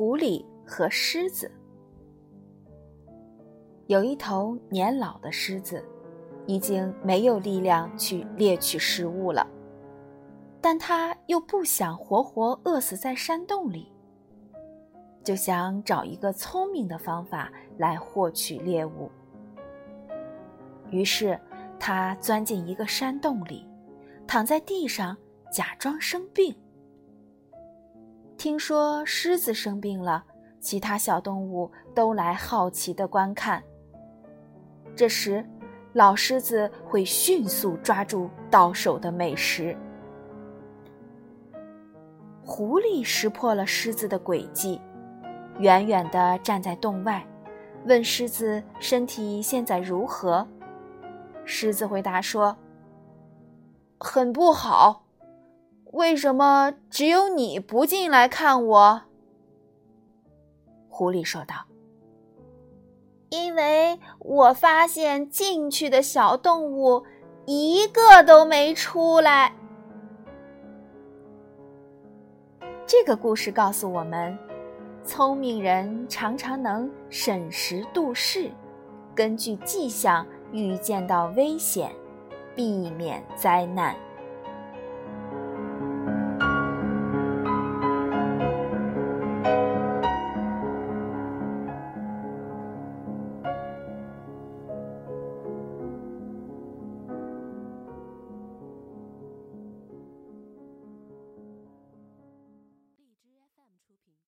狐狸和狮子。有一头年老的狮子，已经没有力量去猎取食物了，但它又不想活活饿死在山洞里，就想找一个聪明的方法来获取猎物。于是，它钻进一个山洞里，躺在地上，假装生病。听说狮子生病了，其他小动物都来好奇地观看。这时，老狮子会迅速抓住到手的美食。狐狸识破了狮子的诡计，远远地站在洞外，问狮子身体现在如何。狮子回答说：“很不好。”为什么只有你不进来看我？狐狸说道：“因为我发现进去的小动物一个都没出来。”这个故事告诉我们，聪明人常常能审时度势，根据迹象预见到危险，避免灾难。